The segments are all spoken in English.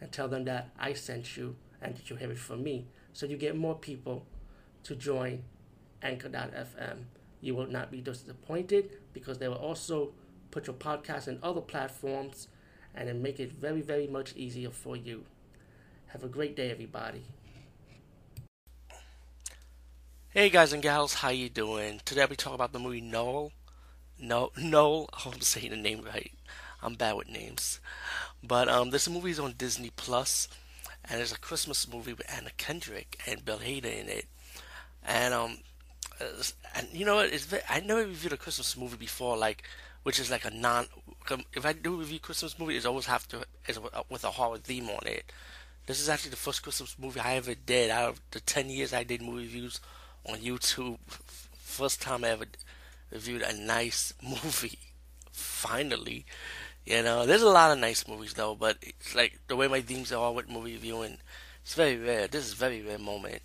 and tell them that I sent you and that you have it from me. So you get more people to join Anchor.fm. You will not be disappointed because they will also put your podcast in other platforms and then make it very, very much easier for you. Have a great day, everybody. Hey guys and gals, how you doing? Today I'll be talking about the movie Noelle. No, Noelle. I hope I'm saying the name right. I'm bad with names, but um, this movie is on Disney Plus, and it's a Christmas movie with Anna Kendrick and Bill Hader in it, and um, and you know what? It's very, I never reviewed a Christmas movie before, like which is like a non. If I do review Christmas movie, it's always have to it's with a horror theme on it. This is actually the first Christmas movie I ever did out of the ten years I did movie reviews on YouTube. First time I ever reviewed a nice movie. Finally, you know, there's a lot of nice movies though, but it's like the way my themes are with movie viewing, It's very rare. This is a very rare moment.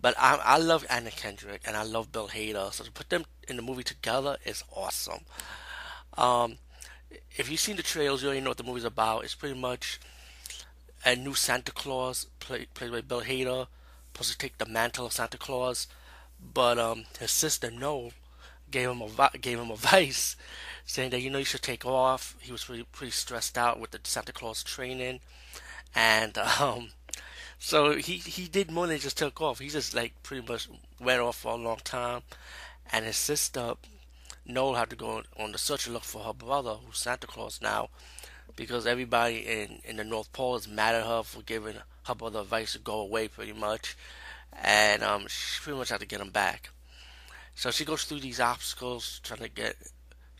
But I, I love Anna Kendrick and I love Bill Hader, so to put them in the movie together is awesome. Um, if you've seen the trailers, you already know what the movie's about. It's pretty much a new Santa Claus play, played by Bill Hader supposed to take the mantle of Santa Claus, but um, his sister Noelle gave him a gave him advice, saying that you know you should take off. He was pretty pretty stressed out with the Santa Claus training, and um, so he he did more than just took off. He just like pretty much went off for a long time, and his sister Noelle had to go on the search and look for her brother, who's Santa Claus now, because everybody in in the North Pole is mad at her for giving her brother advice to go away, pretty much, and um, she pretty much had to get him back. So she goes through these obstacles, trying to get,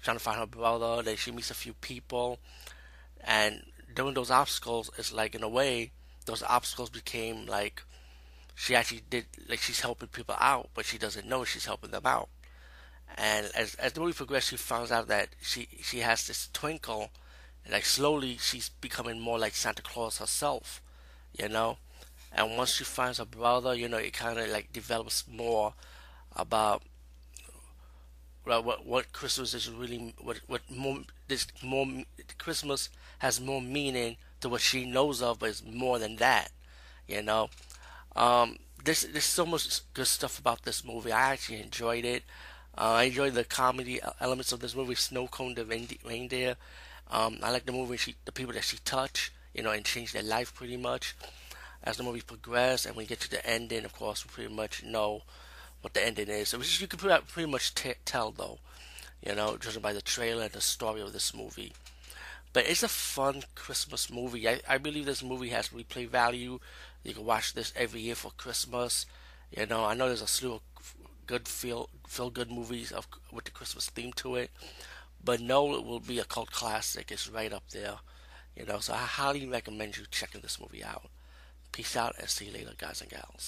trying to find her brother. Then she meets a few people, and during those obstacles, it's like in a way, those obstacles became like she actually did like she's helping people out, but she doesn't know she's helping them out. And as as the movie progresses, she finds out that she she has this twinkle like slowly she's becoming more like Santa Claus herself, you know. And once she finds her brother, you know, it kind of like develops more about well, what what Christmas is really what what more this more Christmas has more meaning to what she knows of, but it's more than that, you know. Um, there's there's so much good stuff about this movie. I actually enjoyed it. Uh, I enjoyed the comedy elements of this movie. Snow Cone the reindeer um, I like the movie she, the people that she touched, you know, and changed their life pretty much. As the movie progressed, and we get to the ending, of course, we pretty much know what the ending is. You can pretty much t- tell, though, you know, judging by the trailer and the story of this movie. But it's a fun Christmas movie. I, I believe this movie has replay value. You can watch this every year for Christmas. You know, I know there's a slew of good feel feel good movies of with the Christmas theme to it. But no, it will be a cult classic. It's right up there. You know, so I highly recommend you checking this movie out. Peace out and see you later, guys and gals.